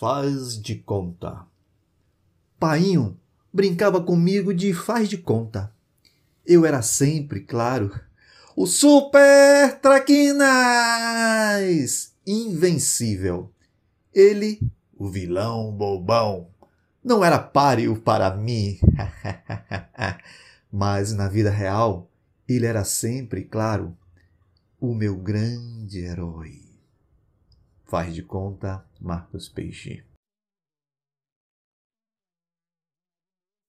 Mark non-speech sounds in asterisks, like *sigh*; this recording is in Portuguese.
faz de conta. Painho brincava comigo de faz de conta. Eu era sempre, claro, o Super Traquinas! Invencível. Ele, o vilão bobão. Não era páreo para mim. *laughs* Mas na vida real, ele era sempre, claro, o meu grande herói. Faz de conta, Marcos Peixe.